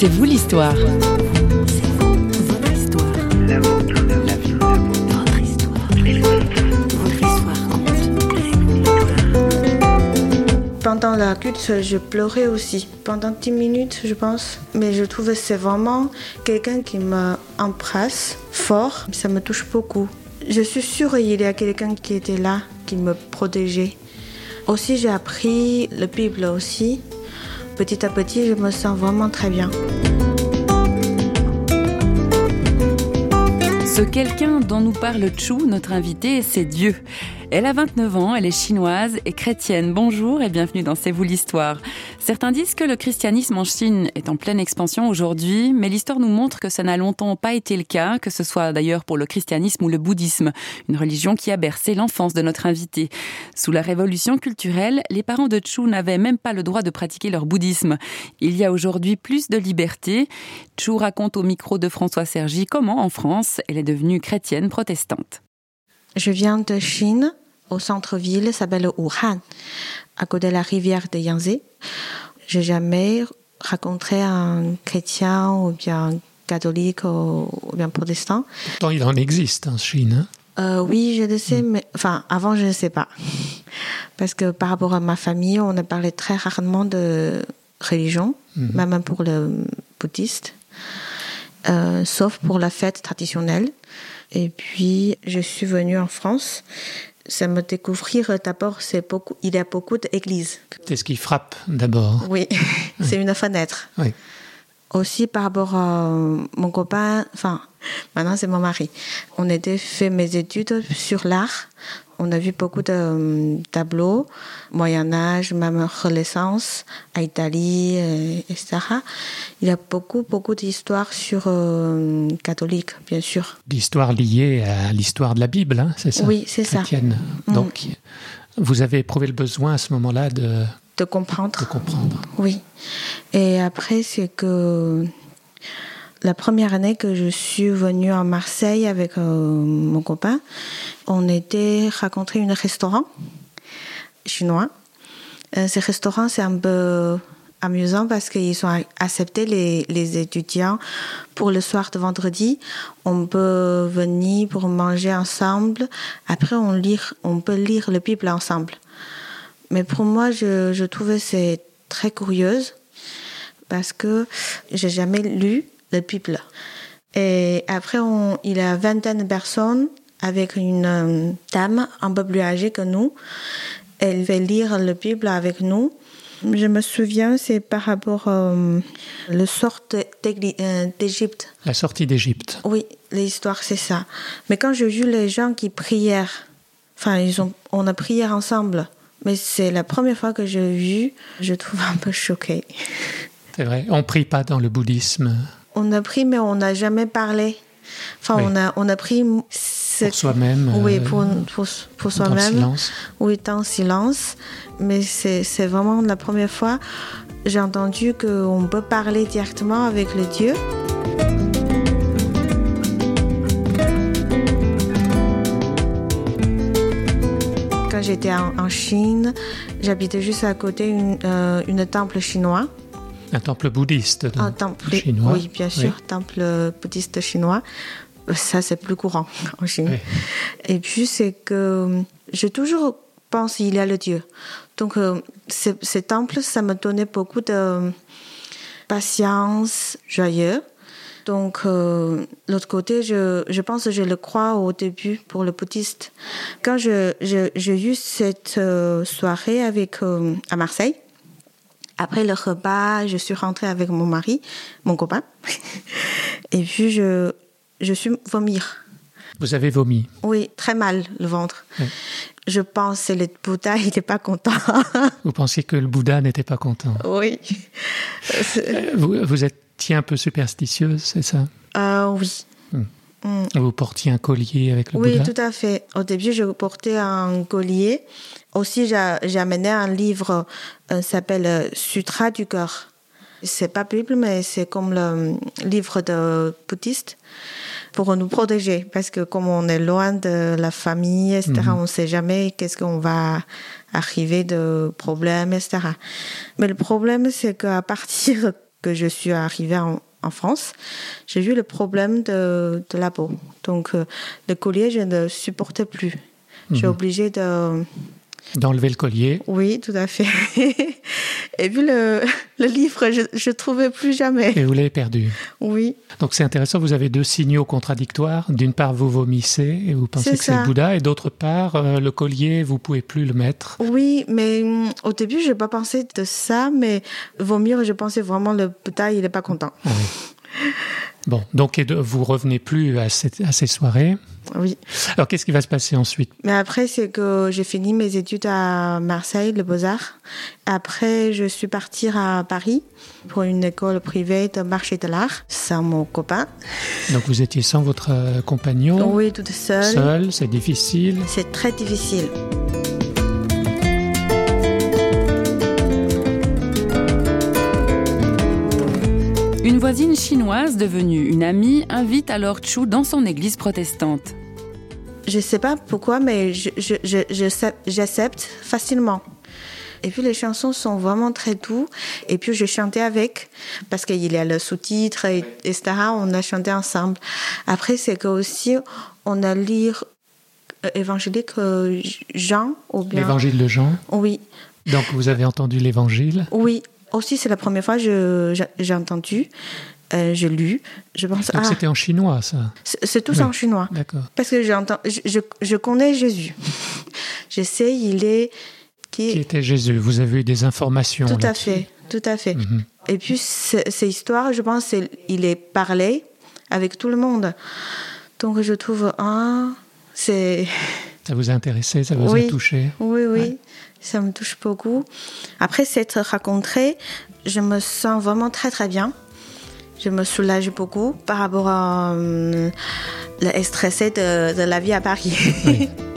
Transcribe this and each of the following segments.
C'est vous l'histoire. Pendant la culte, je pleurais aussi. Pendant 10 minutes, je pense. Mais je trouve que c'est vraiment quelqu'un qui m'embrasse fort. Ça me touche beaucoup. Je suis sûre qu'il y a quelqu'un qui était là, qui me protégeait. Aussi, j'ai appris la Bible aussi. Petit à petit, je me sens vraiment très bien. Ce quelqu'un dont nous parle Chu, notre invité, c'est Dieu. Elle a 29 ans, elle est chinoise et chrétienne. Bonjour et bienvenue dans C'est vous l'histoire. Certains disent que le christianisme en Chine est en pleine expansion aujourd'hui, mais l'histoire nous montre que ça n'a longtemps pas été le cas, que ce soit d'ailleurs pour le christianisme ou le bouddhisme, une religion qui a bercé l'enfance de notre invité. Sous la révolution culturelle, les parents de Chu n'avaient même pas le droit de pratiquer leur bouddhisme. Il y a aujourd'hui plus de liberté. Chu raconte au micro de François Sergi comment, en France, elle est devenue chrétienne protestante. Je viens de Chine, au centre-ville, s'appelle Wuhan, à côté de la rivière de Yangtze. J'ai jamais rencontré un chrétien ou bien catholique ou, bien protestant. Pourtant, il en existe en Chine. Hein. Euh, oui, je le sais, mais enfin, avant, je ne sais pas. Parce que par rapport à ma famille, on a parlé très rarement de religion, mhm. même pour le bouddhiste, euh, sauf pour la fête traditionnelle. Et puis, je suis venue en France. Ça me découvrir d'abord, c'est beaucoup, il y a beaucoup d'églises. C'est ce qui frappe d'abord. Oui, c'est une fenêtre. Oui. Aussi par rapport à mon copain, enfin, maintenant c'est mon mari. On était fait mes études sur l'art. On a vu beaucoup de euh, tableaux, Moyen Âge, même Renaissance, à Italie, euh, etc. Il y a beaucoup, beaucoup d'histoires sur euh, catholique, bien sûr. D'histoires liées à l'histoire de la Bible, hein, c'est ça Oui, c'est ça. Mm. Donc, vous avez éprouvé le besoin à ce moment-là de de comprendre. De comprendre. Oui. Et après, c'est que la première année que je suis venue à Marseille avec euh, mon copain, on était rencontré un restaurant chinois. Euh, ce restaurant, c'est un peu amusant parce qu'ils ont accepté les, les, étudiants pour le soir de vendredi. On peut venir pour manger ensemble. Après, on, lire, on peut lire le Bible ensemble. Mais pour moi, je, je trouvais c'est très curieuse parce que j'ai jamais lu le Bible. Et après, on, il y a vingtaine de personnes avec une euh, dame un peu plus âgée que nous. Elle va lire le Bible avec nous. Je me souviens, c'est par rapport à euh, le sort euh, d'Égypte. La sortie d'Égypte. Oui, l'histoire, c'est ça. Mais quand j'ai vu les gens qui prièrent, enfin, ils ont, on a prié ensemble. Mais c'est la première fois que j'ai vu, je trouve un peu choquée. C'est vrai, on prie pas dans le bouddhisme. On a pris, mais on n'a jamais parlé. Enfin, on, a, on a pris. Pour soi-même. Oui, pour, pour, pour soi-même. silence. Oui, en silence. Mais c'est vraiment la première fois j'ai entendu qu'on peut parler directement avec le Dieu. J'étais en, Chine, j'habitais juste à côté une, euh, une temple chinois. Un temple bouddhiste Un temple chinois. Oui, bien sûr, temple bouddhiste chinois. Ça, c'est plus courant en Chine. Et puis, c'est que j'ai toujours pensé qu'il y a le Dieu. Donc, euh, ces temples, ça me donnait beaucoup de patience, joyeux. Donc, euh, l'autre côté, je, je pense que je le crois au début pour le bouddhiste. Quand j'ai eu cette euh, soirée avec, à Marseille, après le repas, je suis rentrée avec mon mari, mon copain, et puis je, je suis vomir. Vous avez vomi Oui, très mal le ventre. Je pense que le Bouddha n'était pas content. vous pensiez que le Bouddha n'était pas content Oui. Euh, vous, vous étiez un peu superstitieuse, c'est ça? Euh, Oui. Hmm. Hmm. Vous portiez un collier avec le oui, Bouddha Oui, tout à fait. Au début, je portais un collier aussi, j'ai amené un livre euh, s'appelle euh, Sutra du cœur. C'est pas Bible, mais c'est comme le euh, livre de bouddhiste pour nous protéger. Parce que comme on est loin de la famille, etc., mhm. on ne sait jamais qu'est-ce qu'on va arriver de problèmes, etc. Mais le problème, c'est qu'à partir que je suis arrivée en, France, j'ai vu le problème de, de la peau. Donc, euh, le collier, je ne supportais plus. J'ai Mhm. obligé de, D'enlever le collier. oui, tout à fait. Et puis le, le livre, je ne trouvais plus jamais. Et vous l'avez perdu. Oui, Donc c'est intéressant, vous avez deux signaux contradictoires. D'une part, vous vomissez et vous pensez C'est que c'est le. Bouddha, et d'autre part, euh, le collier, vous pouvez plus le mettre. oui, mais hum, au début, je n'ai pas pensé de ça, mais vomir, je pensais vraiment le Bouddha, il n'est pas content. Oui. Bon, donc et de- vous revenez plus à, cette- à ces soirées. Oui. Alors qu'est-ce qui va se passer ensuite? Mais après, c'est que j'ai fini mes études à Marseille, le Beaux-Arts. Après, je suis partie à Paris pour une école privée de marché de l'art sans mon copain. Donc vous étiez sans votre euh, compagnon, Oui, toute seule. seul, c'est difficile. C'est très difficile. Une voisine chinoise devenue une amie invite alors Chu dans son église protestante. Je sais pas pourquoi, mais je, je, je, j'accepte facilement. Et puis les chansons sont vraiment très douces. Et puis je chantais avec, parce qu'il y a le sous-titre, et- etc. On a chanté ensemble. Après, c'est que aussi, on a lire euh, évangélique euh, Jean, ou bien. L'évangile de Jean? Oui, Donc vous avez entendu l'évangile? oui. Aussi, c'est la première fois que j'ai entendu, euh, j'ai lu. Je pense, Donc ah, c'était en chinois, ça. c'est tout Oui. en chinois. D'accord. Parce que j'entends, je, je, je connais Jésus. je sais, il est qui, Qui était Jésus Vous avez eu des informations tout à fait, tout à fait. Mhm. Et puis ce- ces histoires, je pense, il est parlé avec tout le monde. Donc je trouve, ah, c'est, Ça vous a intéressé, ça vous Oui. a touché. oui, oui, Ouais. ça me touche beaucoup. Après s'être rencontrée, je me sens vraiment très très bien. Je me soulage beaucoup par rapport à euh, le stressé de, de la vie à Paris. Oui.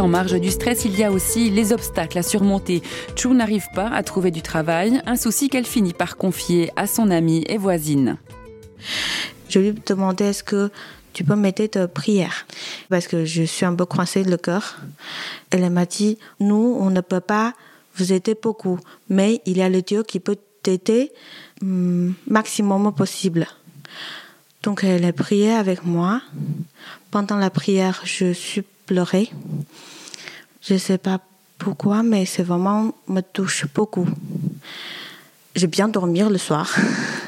en marge du stress, il y a aussi les obstacles à surmonter. Chu n'arrive pas à trouver du travail, un souci qu'elle finit par confier à son amie et voisine. Je lui ai demandé est-ce que tu peux m'aider de prière parce que je suis un peu coincée le cœur. Elle m'a dit nous on ne peut pas vous aider beaucoup, mais il y a le Dieu qui peut t'aider hum, maximum possible. Donc elle a prié avec moi. Pendant la prière, je suis Je sais pas pourquoi, mais c'est vraiment me touche beaucoup. J'ai bien dormi le soir.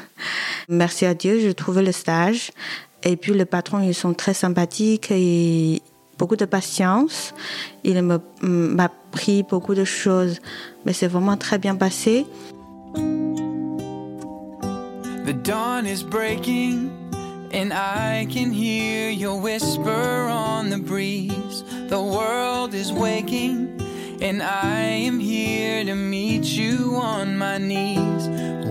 Merci à Dieu, j'ai trouvé le stage. Et puis les patrons, ils sont très sympathiques et beaucoup de patience. Il me- m'a appris beaucoup de choses, mais c'est vraiment très bien passé. Dawn breaking, and I can hear your whisper on the breeze. The world is waking, and I am here to meet you on my knees.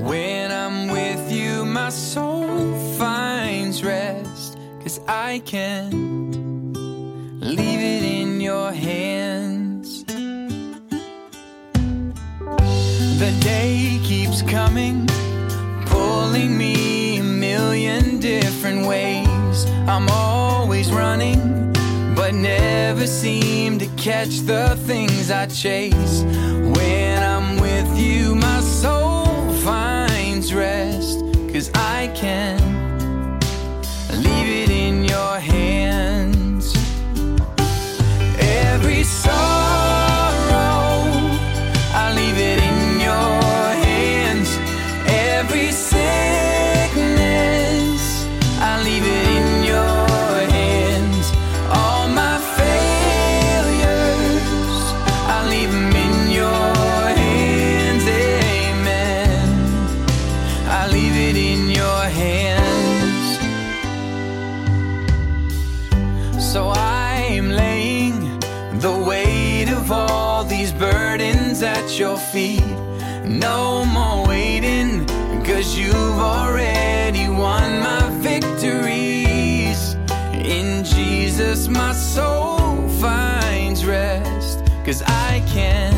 When I'm with you, my soul finds rest, cause I can leave it in your hands. The day keeps coming pulling me different ways. I'm always running, but never seem to catch the things I chase. When I'm with you, my soul finds rest, cause I can leave it in your hands. Every sorrow, hands. So I'm laying the weight of all these burdens at your feet. No more waiting, cause you've already won my victories. In Jesus, my soul finds rest, cause I can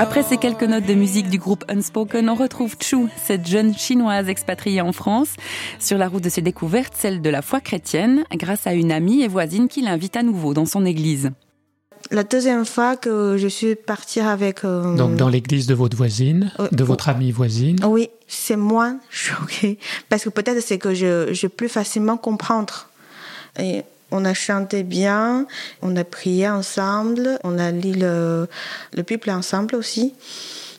Après ces quelques notes de musique du groupe Unspoken, on retrouve Chu, cette jeune chinoise expatriée en France, sur la route de ses découvertes, celle de la foi chrétienne, grâce à une amie et voisine qui l'invite à nouveau dans son église. La deuxième fois que je suis partie avec... euh, Donc dans l'église de votre voisine, Oui. de votre amie voisine. Oui, c'est moins choqué. Parce que peut-être c'est que je, je peux plus facilement comprendre. Et on a chanté bien, on a prié ensemble, on a lu le, le Bible ensemble aussi.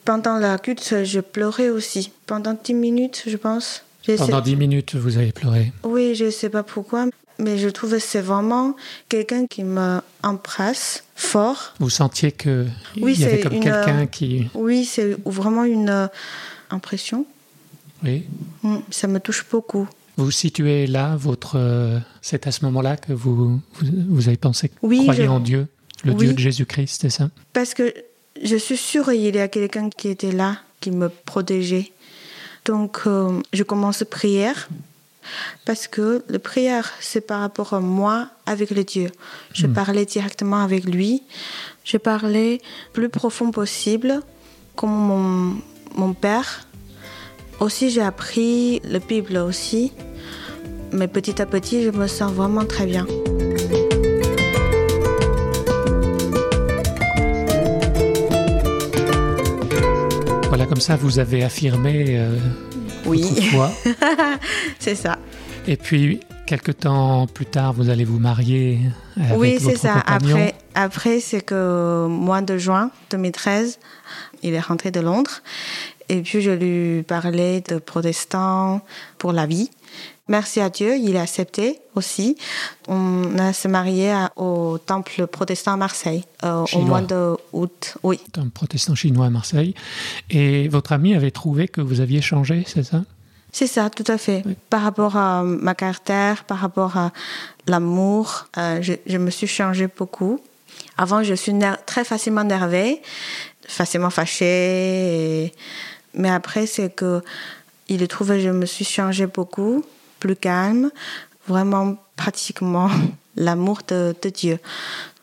Pendant la culte, je pleurais aussi. Pendant 10 minutes, je pense. Pendant dix minutes, vous avez pleuré. Oui, je ne sais pas pourquoi, mais je trouve que c'est vraiment quelqu'un qui me embrasse fort. Vous sentiez que Oui, il y avait comme une, quelqu'un qui... Oui, c'est vraiment une impression. Oui. Mm, Ça me touche beaucoup. Vous situez là, votre... euh, c'est à ce moment-là que vous, vous, vous avez pensé Oui, croyez je- en Dieu, le Oui. Dieu de Jésus-Christ, c'est ça? Parce que je suis sûre qu'il y a quelqu'un qui était là, qui me protégeait. Donc, euh, je commence prière. Parce que la prière, c'est par rapport à moi avec le Dieu. Je parlais directement avec lui. Je parlais plus profond possible, comme mon, mon père. Aussi, j'ai appris la Bible aussi. Mais petit à petit, je me sens vraiment très bien. Voilà, comme ça, vous avez affirmé euh, Oui, c'est ça. Et puis, quelque temps plus tard, vous allez vous marier avec Oui, c'est ça. compagnon. Après, après c'est que mois de juin 2013, il est rentré de Londres. Et puis, je lui parlais de protestants pour la vie. Merci à Dieu, il a accepté aussi. On a se marié au temple protestant à Marseille euh, au mois d'août. Oui, un protestant chinois à Marseille. Et votre ami avait trouvé que vous aviez changé, c'est ça? C'est ça, tout à fait. Par rapport à ma caractère, par rapport à l'amour, euh, je, je me suis changée beaucoup. Avant, je suis très facilement énervée, facilement fâchée. et- Mais après, c'est que il trouve que je me suis changée beaucoup, plus calme, vraiment pratiquement l'amour de, de Dieu.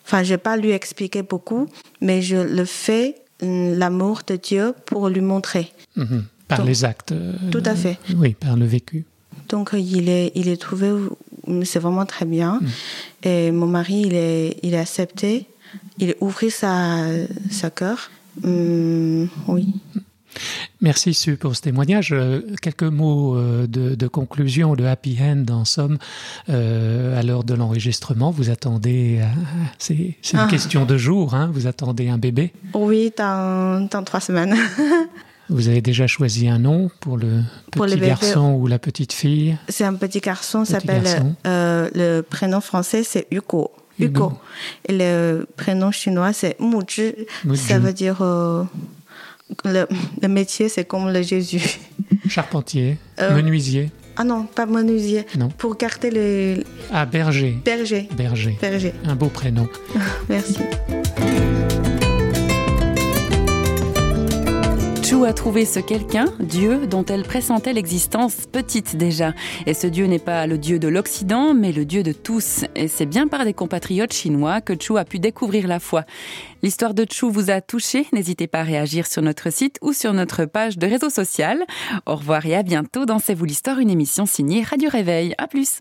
Enfin, je vais pas lui expliquer beaucoup, mais je le fais hum, l'amour de Dieu pour lui montrer. Mhm. Par Donc, les actes. euh, Tout à fait. Oui, par le vécu. Donc il est, il est trouvé, c'est vraiment très bien. Et mon mari, il est, il est accepté, il a ouvert sa, sa cœur. Hum, oui. Merci Sue pour ce témoignage. Euh, Quelques mots euh, de, de conclusion, de happy end en somme. Euh, à l'heure de l'enregistrement, vous attendez, c'est une Ah. question de jour, hein, vous attendez un bébé. Oui, dans, dans trois semaines. Vous avez déjà choisi un nom pour le petit garçon ou la petite fille? C'est un petit garçon, s'appelle, euh, le prénom français c'est Hugo. Hugo. Et le prénom chinois c'est Mu Zhi. Mu Ça veut dire euh, le, le métier c'est comme le Jésus. Charpentier, Euh, menuisier, Ah non, pas menuisier. Non. Pour garder les ah berger, bergers. berger. Berger. Un beau prénom. Merci. Chou a trouvé ce quelqu'un, Dieu, dont elle pressentait l'existence petite déjà. Et ce Dieu n'est pas le Dieu de l'Occident, mais le Dieu de tous. Et c'est bien par des compatriotes chinois que Chou a pu découvrir la foi. L'histoire de Chou vous a touché? N'hésitez pas à réagir sur notre site ou sur notre page de réseau social. Au revoir et à bientôt dans C'est vous l'histoire, une émission signée Radio Réveil. À plus.